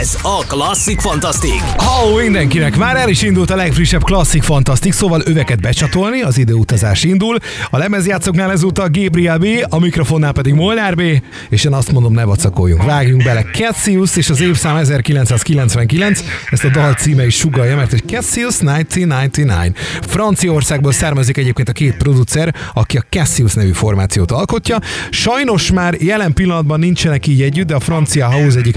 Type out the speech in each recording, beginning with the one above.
Ez a Klasszik Fantasztik. Halló mindenkinek! Már el is indult a legfrissebb klasszik fantasztik, szóval öveket becsatolni, az időutazás indul. A lemezjátszoknál ezúttal Gabriel B, a mikrofonnál pedig Molnár B, és én azt mondom, ne vacakoljunk, vágjunk bele. Cassius és az évszám 1999, ezt a dal címe is sugalja, mert hogy Cassius 1999. Franciaországból származik egyébként a két producer, aki a Cassius nevű formációt alkotja. Sajnos már jelen pillanatban nincsenek így együtt, de a francia house egyik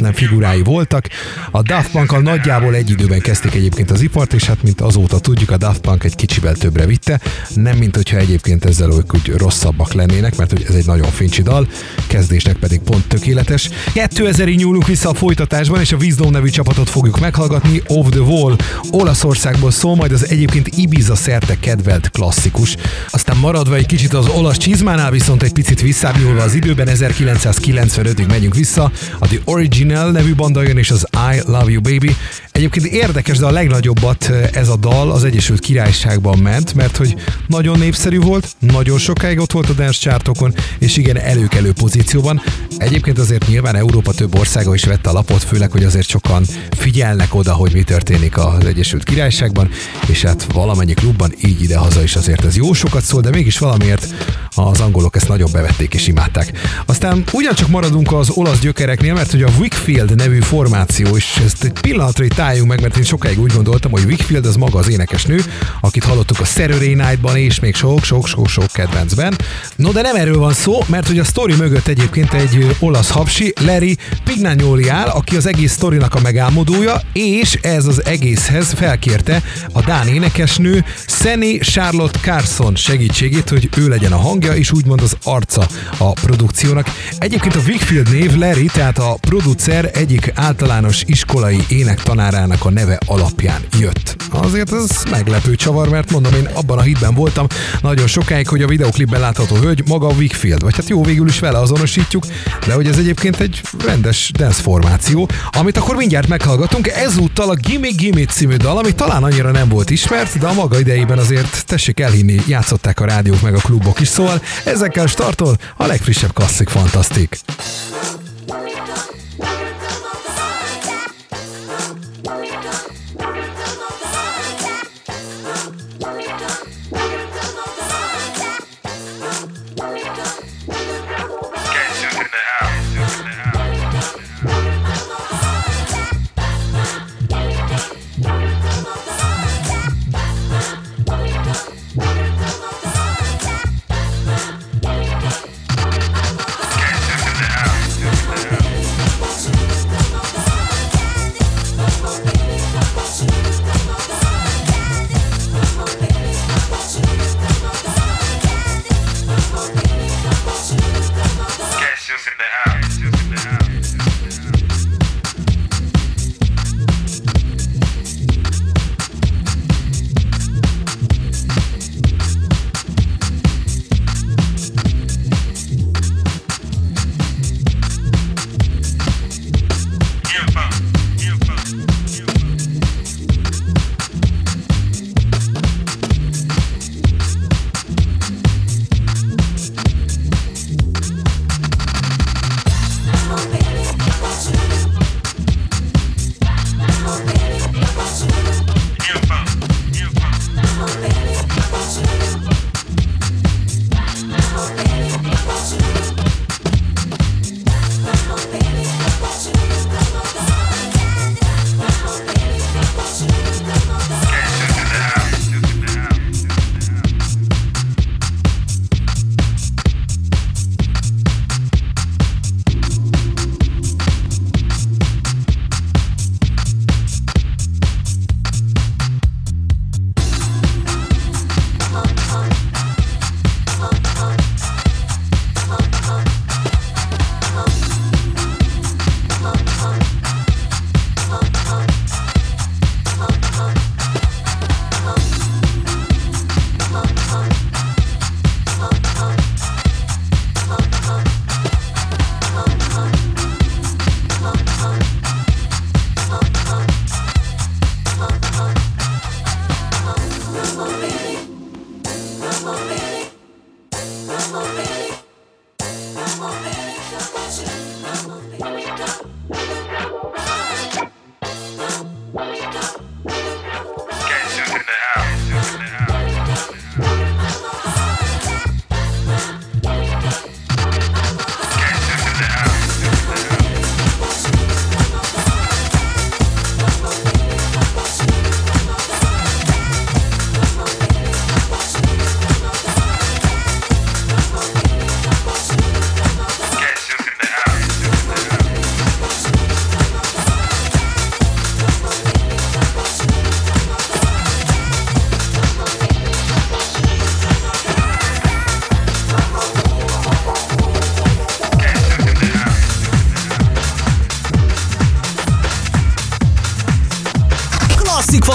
megkerülhetetlen figurái voltak. A Daft Punk nagyjából egy időben kezdték egyébként az ipart, és hát mint azóta tudjuk, a Daft Punk egy kicsivel többre vitte, nem mint hogyha egyébként ezzel ők úgy rosszabbak lennének, mert hogy ez egy nagyon fincsi dal, kezdésnek pedig pont tökéletes. 2000-ig nyúlunk vissza a folytatásban, és a Wisdom nevű csapatot fogjuk meghallgatni, Off the Wall, Olaszországból szól, majd az egyébként Ibiza szerte kedvelt klasszikus. Aztán maradva egy kicsit az olasz csizmánál, viszont egy picit visszábnyúlva az időben, 1995-ig megyünk vissza, a The Origin Original nevű banda jön, és az I Love You Baby. Egyébként érdekes, de a legnagyobbat eh, ez a dal az Egyesült Királyságban ment, mert hogy nagyon népszerű volt, nagyon sokáig ott volt a dance chartokon, és igen, előkelő pozícióban. Egyébként azért nyilván Európa több országa is vette a lapot, főleg, hogy azért sokan figyelnek oda, hogy mi történik az Egyesült Királyságban, és hát valamennyi klubban így ide-haza is azért ez jó sokat szól, de mégis valamiért az angolok ezt nagyon bevették és imádták. Aztán ugyancsak maradunk az olasz gyökereknél, mert hogy a Wickfield nevű formáció, és ezt egy pillanatra itt álljunk meg, mert én sokáig úgy gondoltam, hogy Wickfield az maga az énekesnő, akit hallottuk a Saturday Night-ban és még sok-sok-sok-sok kedvencben. No, de nem erről van szó, mert hogy a sztori mögött egyébként egy olasz hapsi, Larry Pignanioli áll, aki az egész sztorinak a megálmodója, és ez az egészhez felkérte a Dán énekesnő Szenny Charlotte Carson segítségét, hogy ő legyen a hangja, és úgymond az arca a produkciónak. Egyébként a Wickfield név Larry, tehát a producer egyik általános iskolai énektanárának a neve alapján jött. Azért ez meglepő csavar, mert mondom, én abban a hitben voltam nagyon sokáig, hogy a videoklipben látható hölgy maga a Wickfield, vagy hát jó, végül is vele azonosítjuk, de hogy ez egyébként egy rendes dance formáció, amit akkor mindjárt meghallgatunk. Ezúttal a Gimme Gimme című dal, ami talán annyira nem volt ismert, de a maga idejében azért tessék elhinni, játszották a rádiók meg a klubok is, szóval ezekkel startol a legfrissebb klasszik fantasztik.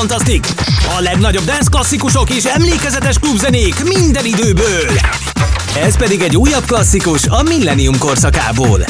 Fantasztik! A legnagyobb dance klasszikusok és emlékezetes klubzenék minden időből. Ez pedig egy újabb klasszikus a Millennium korszakából.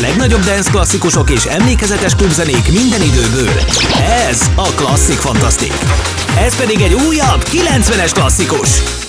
Legnagyobb dance klasszikusok és emlékezetes klubzenék minden időből. Ez a Klasszik Fantasztik. Ez pedig egy újabb 90-es klasszikus.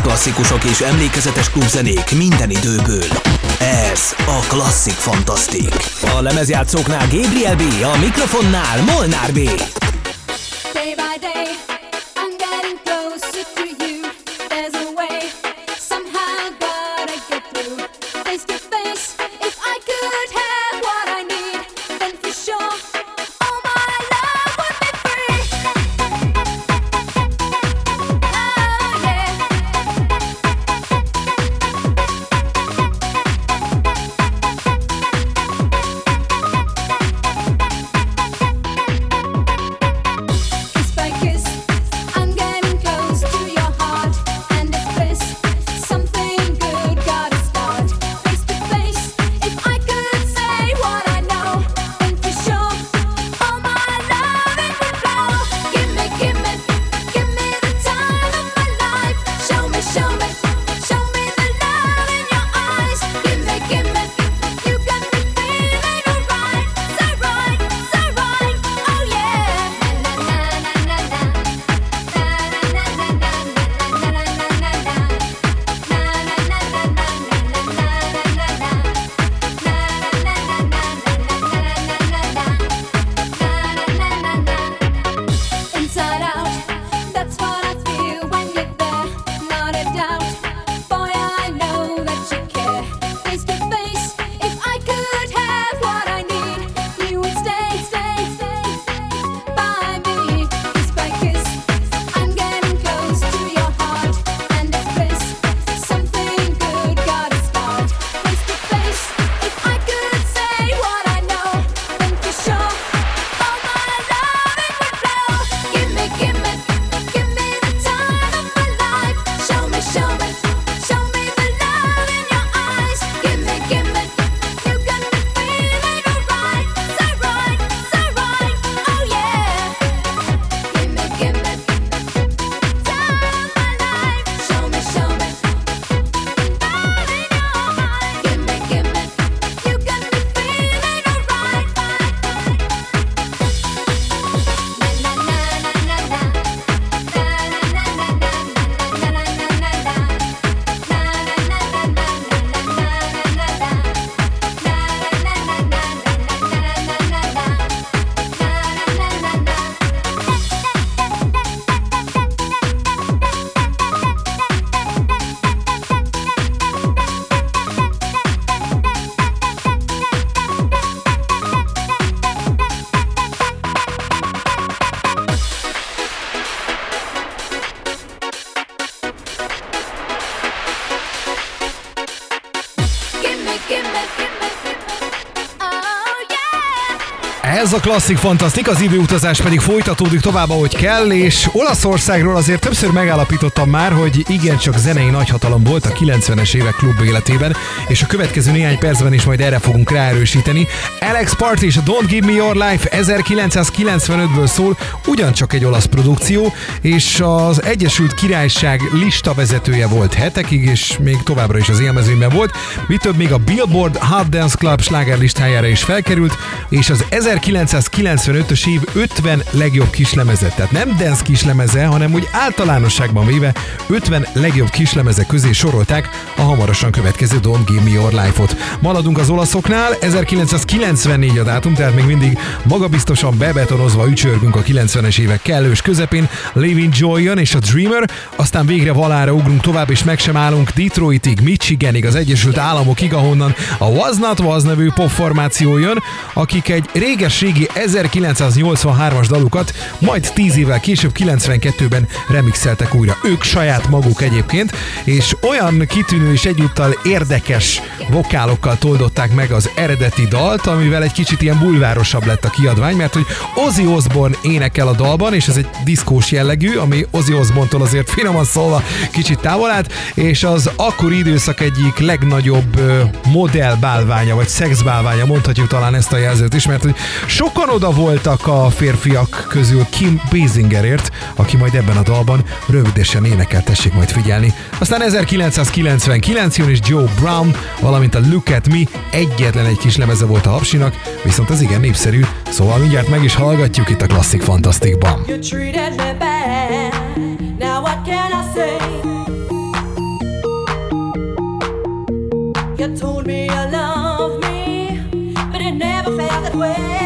Klasszikusok és emlékezetes klubzenék minden időből. Ez a Klasszik Fantasztik. A lemezjátszóknál Gabriel B, a mikrofonnál Molnár B. Day by day. A klasszik fantasztik, az időutazás pedig folytatódik tovább, ahogy kell, és Olaszországról azért többször megállapítottam már, hogy igencsak zenei nagyhatalom volt a 90-es évek klub életében, és a következő néhány percben is majd erre fogunk ráerősíteni. Alex Party és Don't Give Me Your Life 1995-ből szól, ugyancsak egy olasz produkció, és az Egyesült Királyság lista vezetője volt hetekig, és még továbbra is az élmezőnyben volt. Mi több még a Billboard Hot Dance Club sláger listájára is felkerült, és az 1995-ös év 50 legjobb kislemezet, tehát nem dance kislemeze, hanem úgy általánosságban véve 50 legjobb kislemeze közé sorolták a hamarosan következő Don't Give Me Your Life-ot. Maradunk az olaszoknál, 1994 a dátum, tehát még mindig magabiztosan bebetonozva ücsörgünk a 90-es évek kellős közepén, Living Joy jön és a Dreamer, aztán végre valára ugrunk tovább, és meg sem állunk Detroitig, Michiganig, az Egyesült Államokig, ahonnan a Was Not Was nevű popformáció jön, akik egy réges-régi 1983-as dalukat majd 10 évvel később 92-ben remixeltek újra. Ők saját maguk egyébként, és olyan kitűnő és egyúttal érdekes vokálokkal toldották meg az eredeti dalt, amivel egy kicsit ilyen bulvárosabb lett a kiadvány, mert hogy Ozzy Osbourne énekel a dalban, és ez egy diszkós jellegű, ami Ozzy Osbourne-tól azért finoman szólva kicsit távol állt, és az akkori időszak egyik legnagyobb modellbálványa, vagy szexbálványa, mondhatjuk talán ezt a jelzőt is, mert hogy sokan oda voltak a férfiak közül Kim Basingerért, aki majd ebben a dalban rövidesen énekel, tessék majd figyelni. Aztán 1999 jön és Joe Brown, valamint a Look at Me egyetlen egy kis lemeze volt a hapsinak, viszont ez igen népszerű, szóval mindjárt meg is hallgatjuk itt a Klasszik You treated me bad. Now what can I say? You told me you love me, but it never felt that way.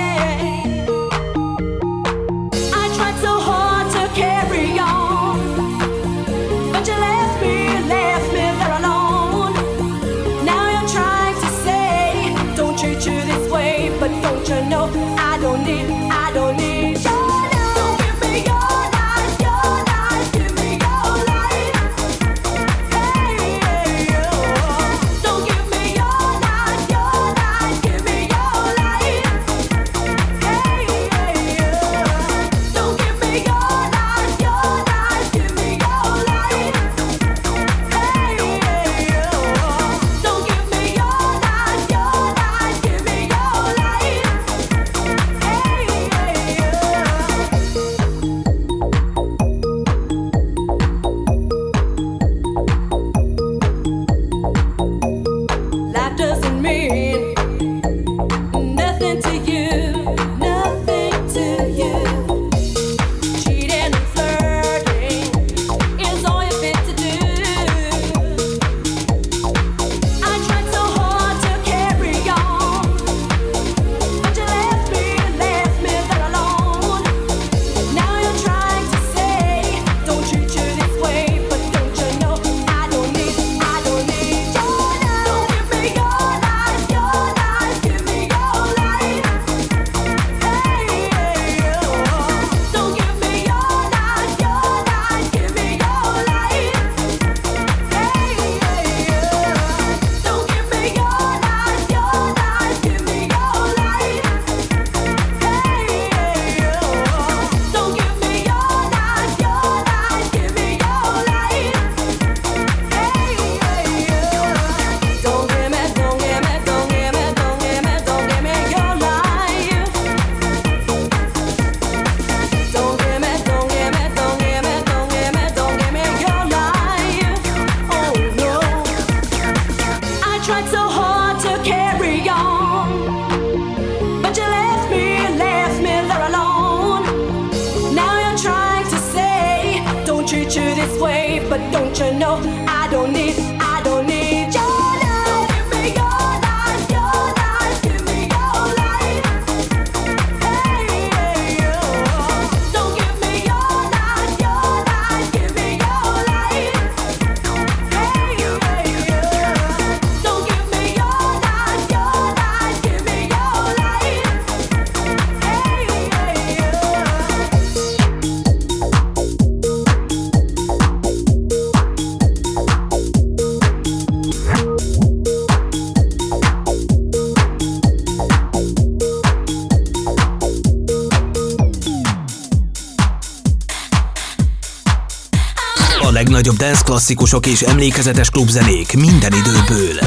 klasszikusok és emlékezetes klubzenék minden időből.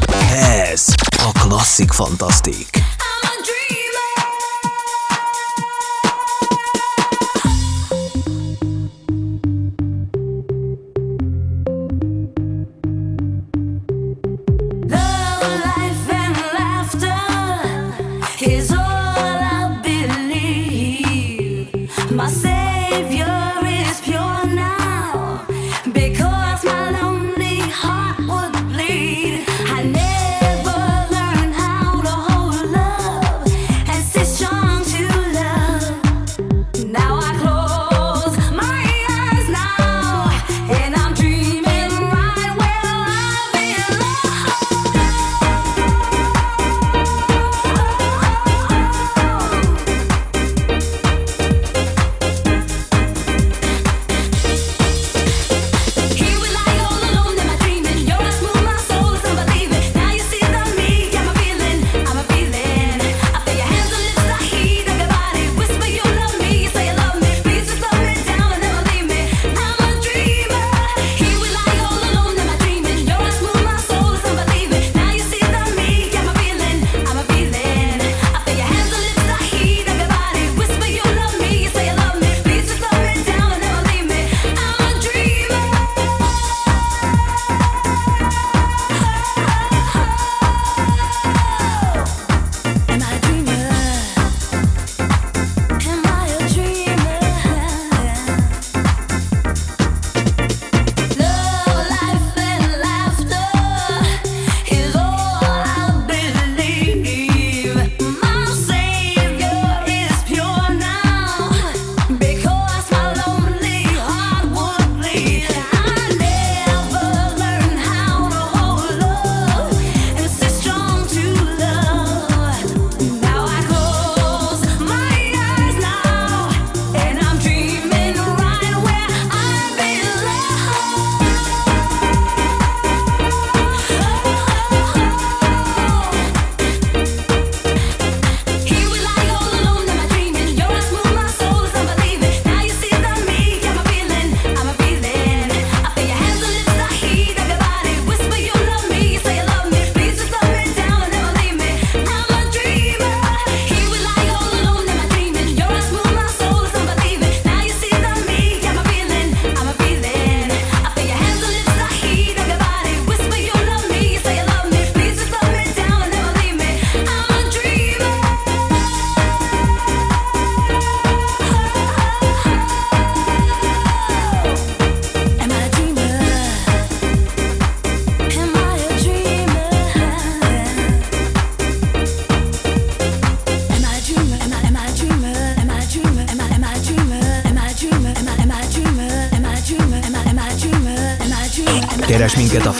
Ez a Klasszik Fantasztik.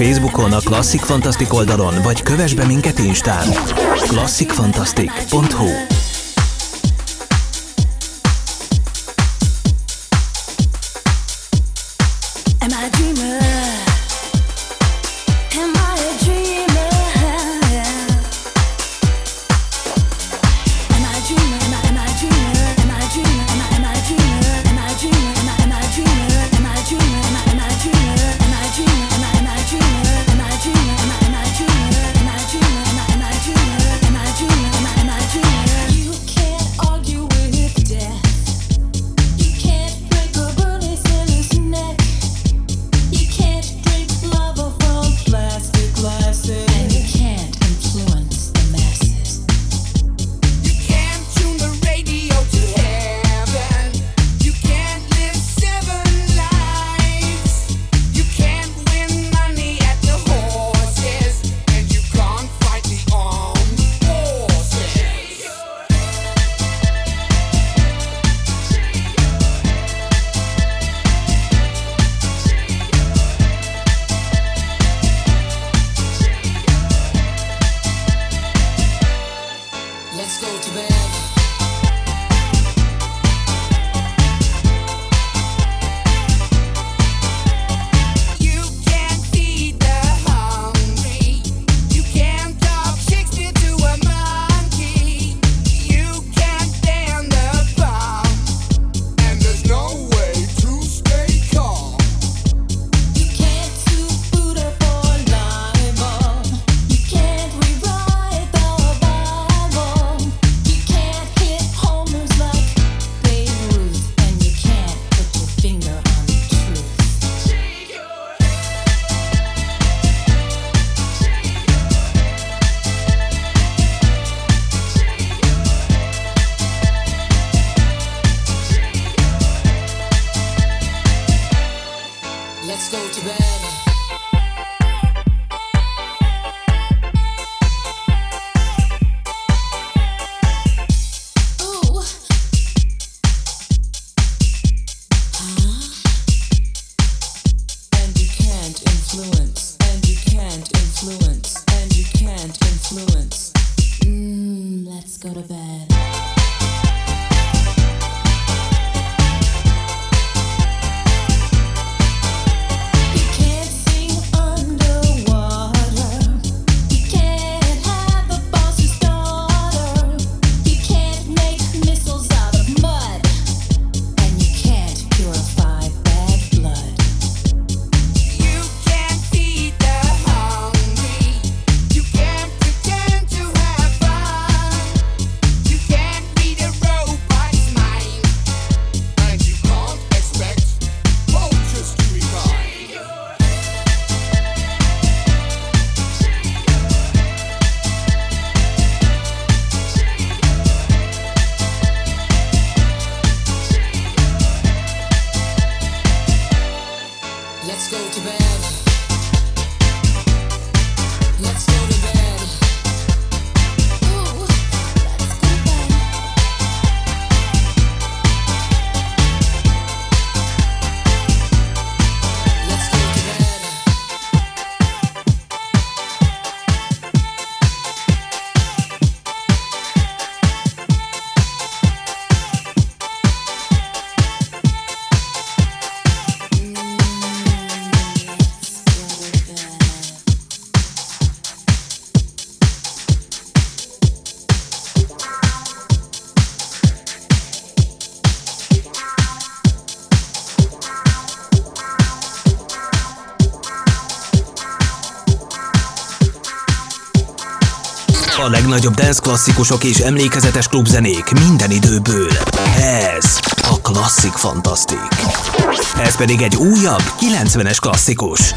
Facebookon, a Klasszik Fantasztik oldalon, vagy kövess be minket Instán. klasszikfantasztik.hu A legnagyobb dance klasszikusok és emlékezetes klubzenék minden időből. Ez a Klasszik Fantasztik. Ez pedig egy újabb, 90-es klasszikus.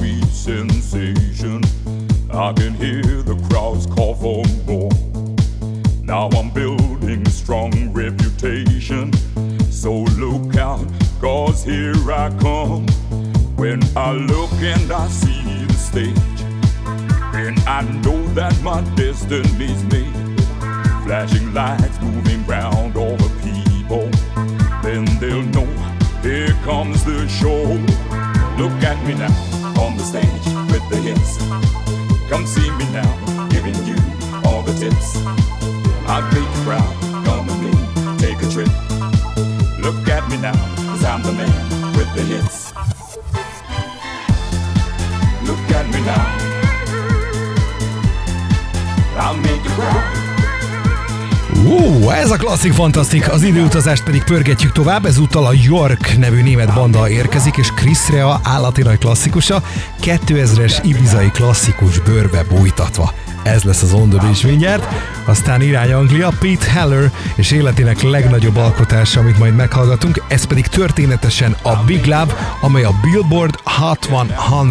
Sweet sensation. I can hear the crowds call for more. Now I'm building a strong reputation. So look out, cause here I come. When I look and I see the stage, then I know that my destiny's made. Flashing lights moving round all the people. Then they'll know here comes the show. Look at me now on the stage with the hits. Come see me now, giving you all the tips. I'll make you proud, come with me, take a trip. Look at me now, cause I'm the man with the hits. Ú, ez a klasszik fantasztik, az időutazást pedig pörgetjük tovább, ezúttal a York nevű német banda érkezik, és Chris Rea állati nagy klasszikusa, 2000-es ibizai klasszikus bőrbe bújtatva. Ez lesz az On The Beach mindjárt, aztán irány Anglia, Pete Heller és életének legnagyobb alkotása, amit majd meghallgatunk, ez pedig történetesen a Big Love, amely a Billboard Hot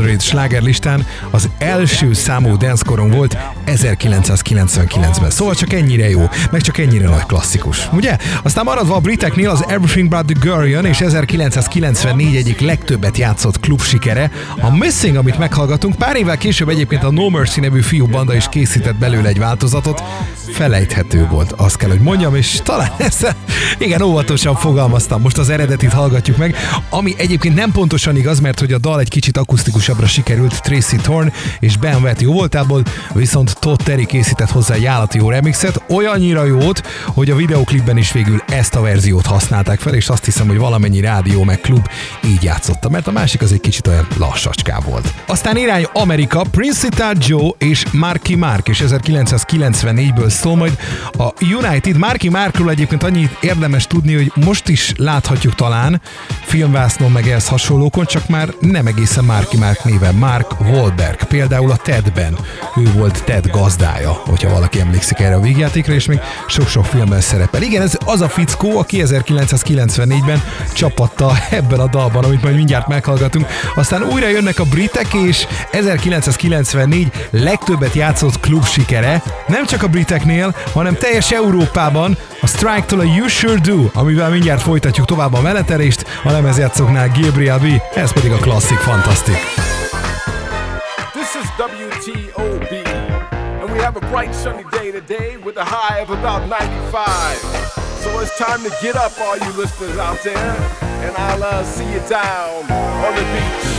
100 slágerlistán az első számú dancekoron volt 1999-ben. Szóval csak ennyire jó, meg csak ennyire nagy klasszikus, ugye? Aztán maradva a briteknél az Everything But The Girl jön, és 1994 egyik legtöbbet játszott klub sikere, a Missing, amit meghallgatunk, pár évvel később egyébként a No Mercy nevű fiú banda is készített belőle egy változatot, felejthető volt, azt kell, hogy mondjam, és talán ezt, igen, óvatosan fogalmaztam, most az eredetit hallgatjuk meg, ami egyébként nem pontosan igaz, mert hogy a dal egy kicsit akusztikusabbra sikerült Tracy Thorn és Ben Wett jó voltából, viszont Todd Terry készített hozzá egy állati jó remixet, olyannyira jót, hogy a videoklipben is végül ezt a verziót használták fel, és azt hiszem, hogy valamennyi rádió meg klub így játszotta, mert a másik az egy kicsit olyan lassacská volt. Aztán irány Amerika, Principal Joe és Marky Mark, és 1994-ből szól majd a United. Marky Markról egyébként annyit érdemes tudni, hogy most is láthatjuk talán filmvásznon meg ehhez hasonlókon, csak már nem egészen Marky Mark néven, Mark Wahlberg. Például a Tedben ő volt Ted gazdája, hogyha valaki emlékszik erre a végjátékra, és még sok-sok filmben szerepel. Igen, ez az a fickó, aki 1994-ben csapatta ebben a dalban, amit majd mindjárt meghallgatunk. Aztán újra jönnek a britek, és 1994 legtöbbet játszott klub sikere, nem csak a briteknél, hanem teljes Európában, a Strike-tól a You Sure Do, amivel mindjárt folytatjuk tovább a menetelést, a lemezjátszóknál Gabriel B, ez pedig a klasszik fantasztik. This is WTOB, and we have a bright sunny day today with a high of about 95. So it's time to get up, all you listeners out there, and I'll uh, see you down on the beach.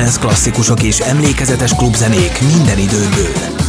Dance klasszikusok és emlékezetes klubzenék minden időből.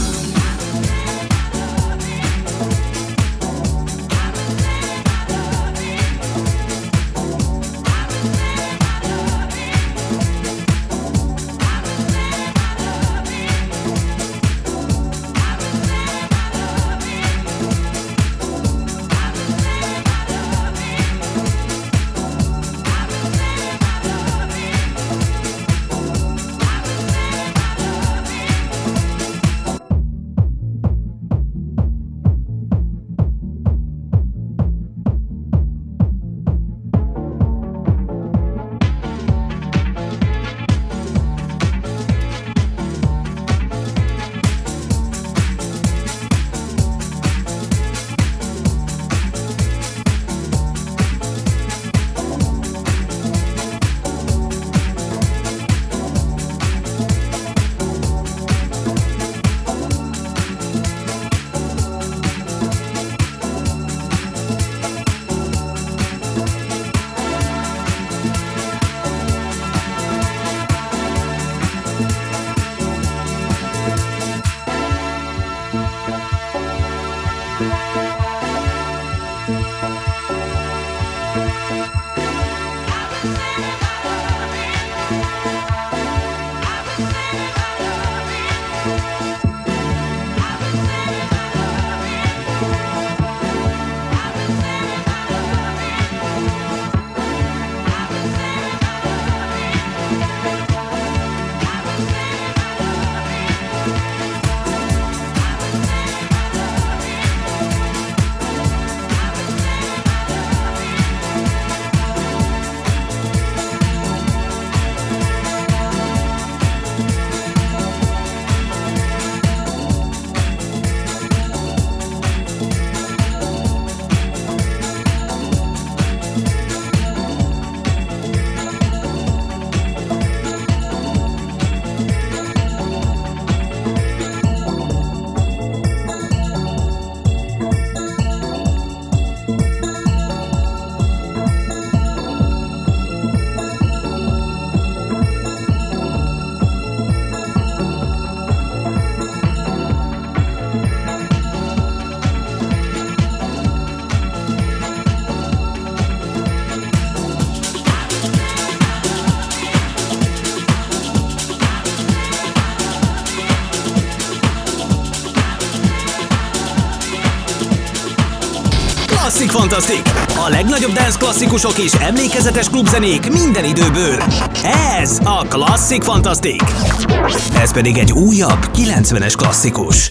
Fantasztik! A legnagyobb dance klasszikusok és emlékezetes klubzenék minden időből. Ez a Klasszik Fantasztik! Ez pedig egy újabb 90-es klasszikus.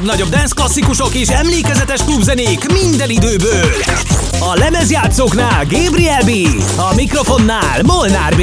legnagyobb dance klasszikusok és emlékezetes klubzenék minden időből. A lemezjátszóknál Gabriel B, a mikrofonnál Molnár B.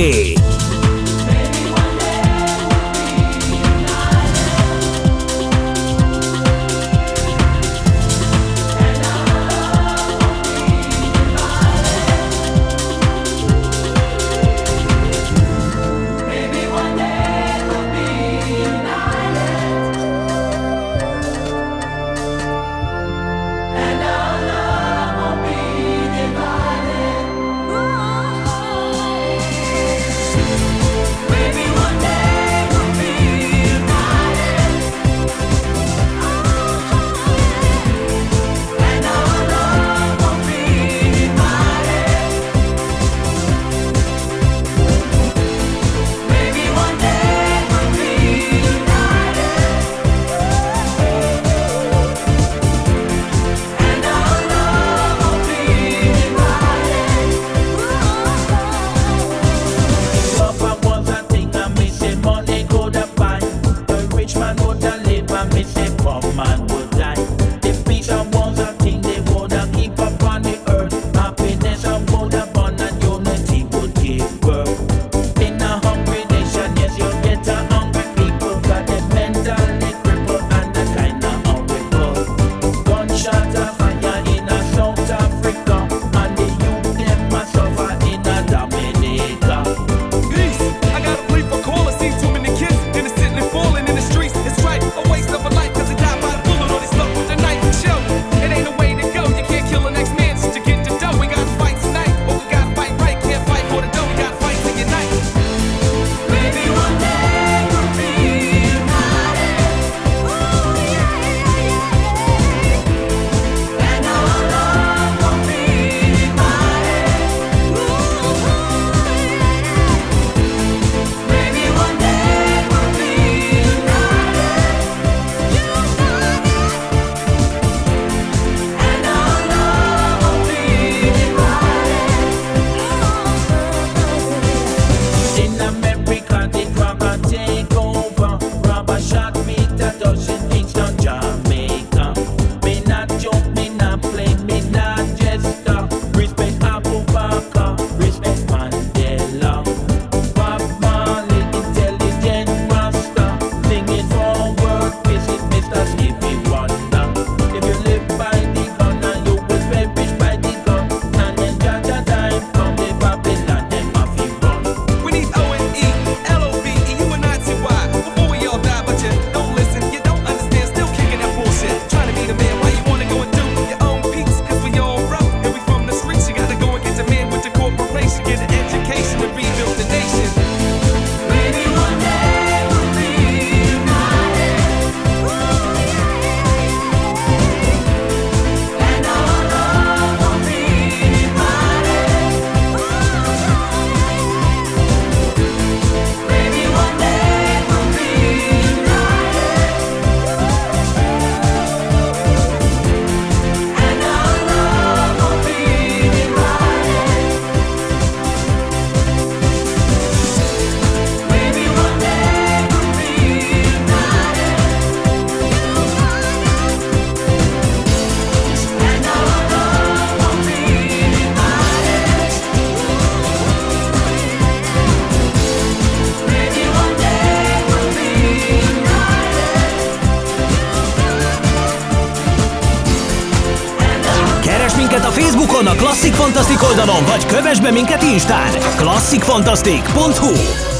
be minket Instán. klasszikfantasztik.hu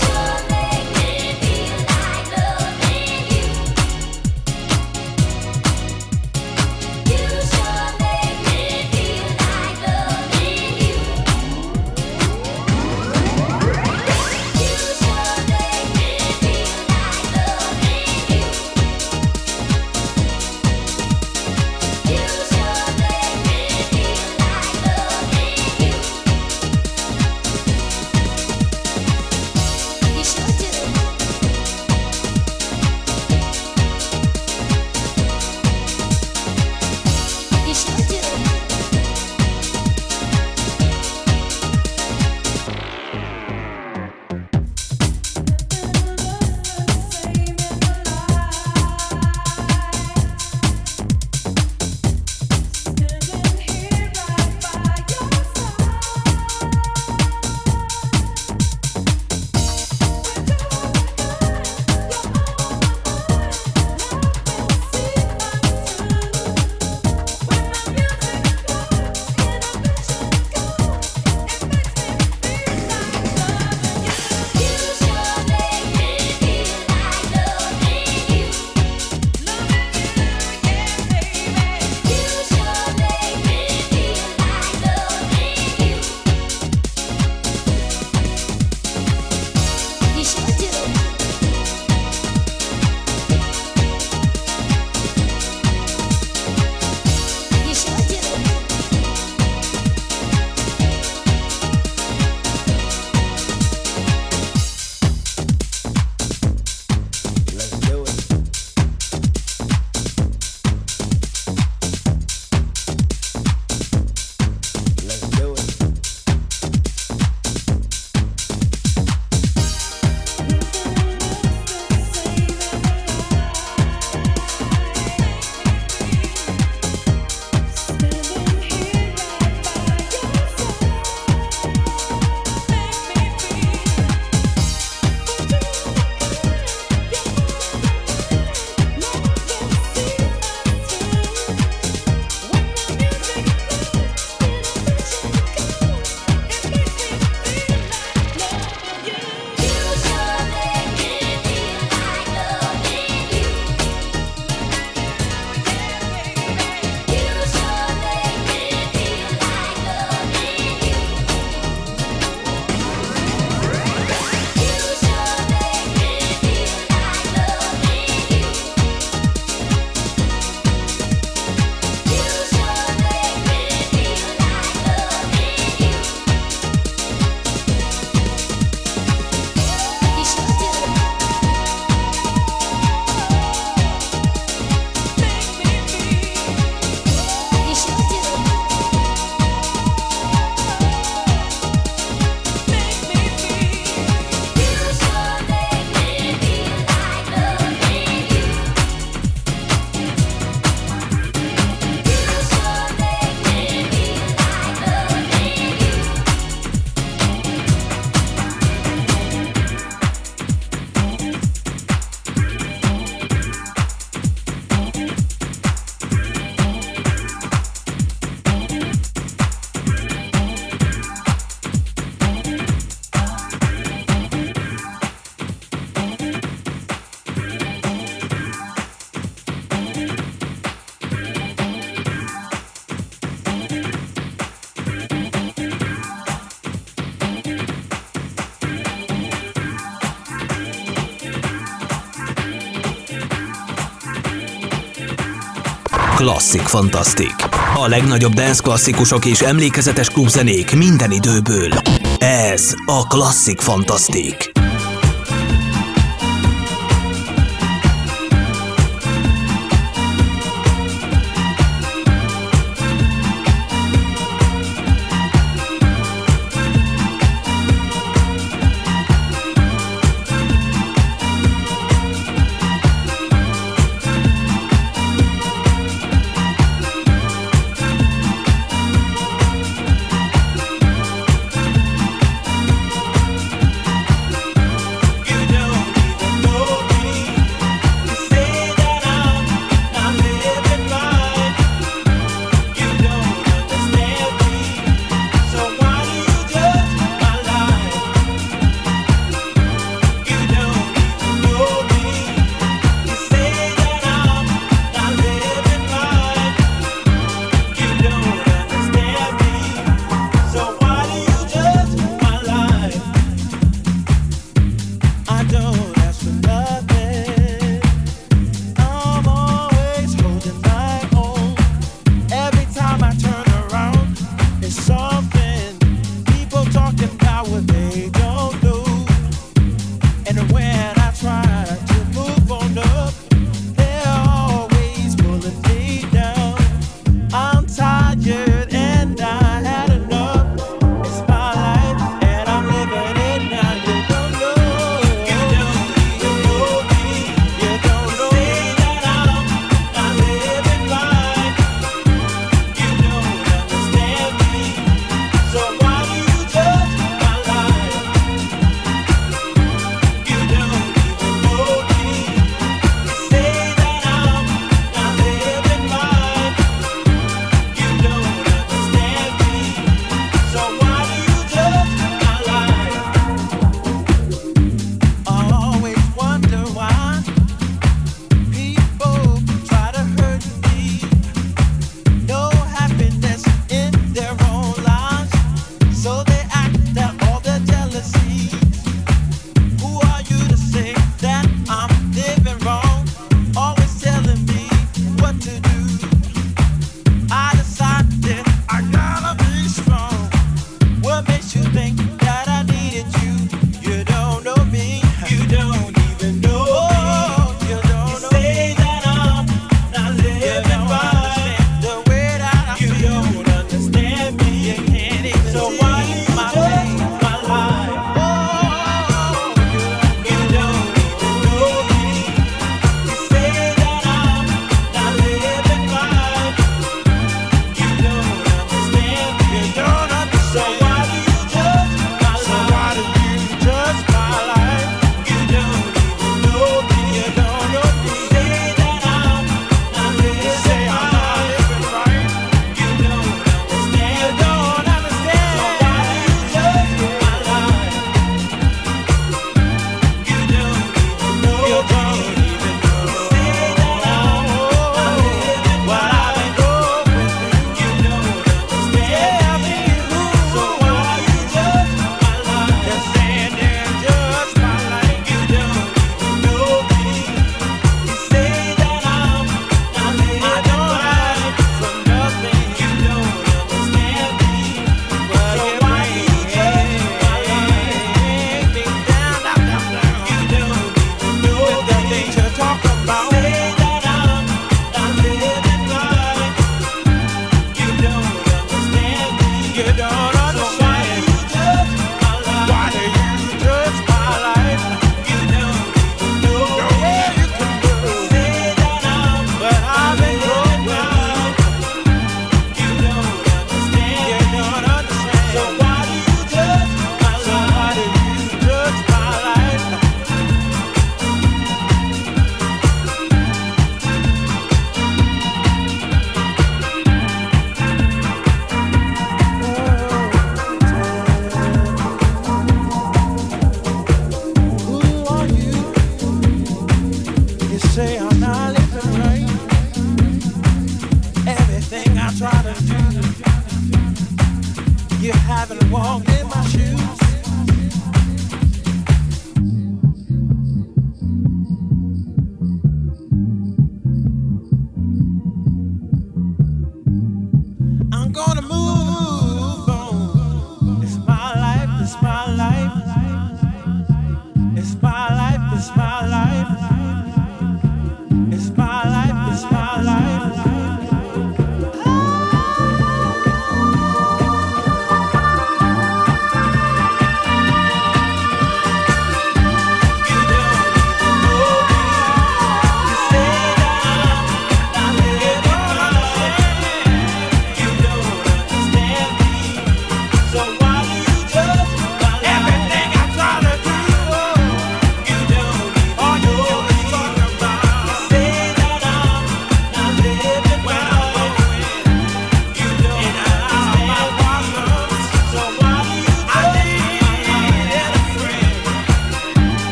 Klasszik Fantasztik. A legnagyobb dance klasszikusok és emlékezetes klubzenék minden időből. Ez a Klasszik Fantasztik.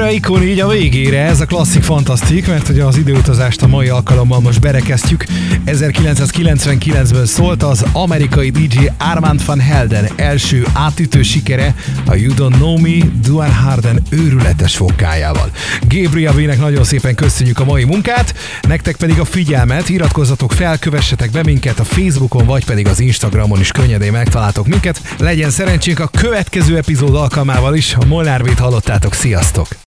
Mekkora ikon így a végére ez a klasszik fantasztik, mert hogy az időutazást a mai alkalommal most berekeztjük. 1999-ben szólt az amerikai DJ Armand van Helden első átütő sikere a You Don't Know Me Duan Harden őrületes fokájával. Gabriel V-nek nagyon szépen köszönjük a mai munkát, nektek pedig a figyelmet, iratkozzatok fel, kövessetek be minket a Facebookon, vagy pedig az Instagramon is könnyedén megtaláltok minket. Legyen szerencsénk a következő epizód alkalmával is, a Molnár hallottátok, sziasztok!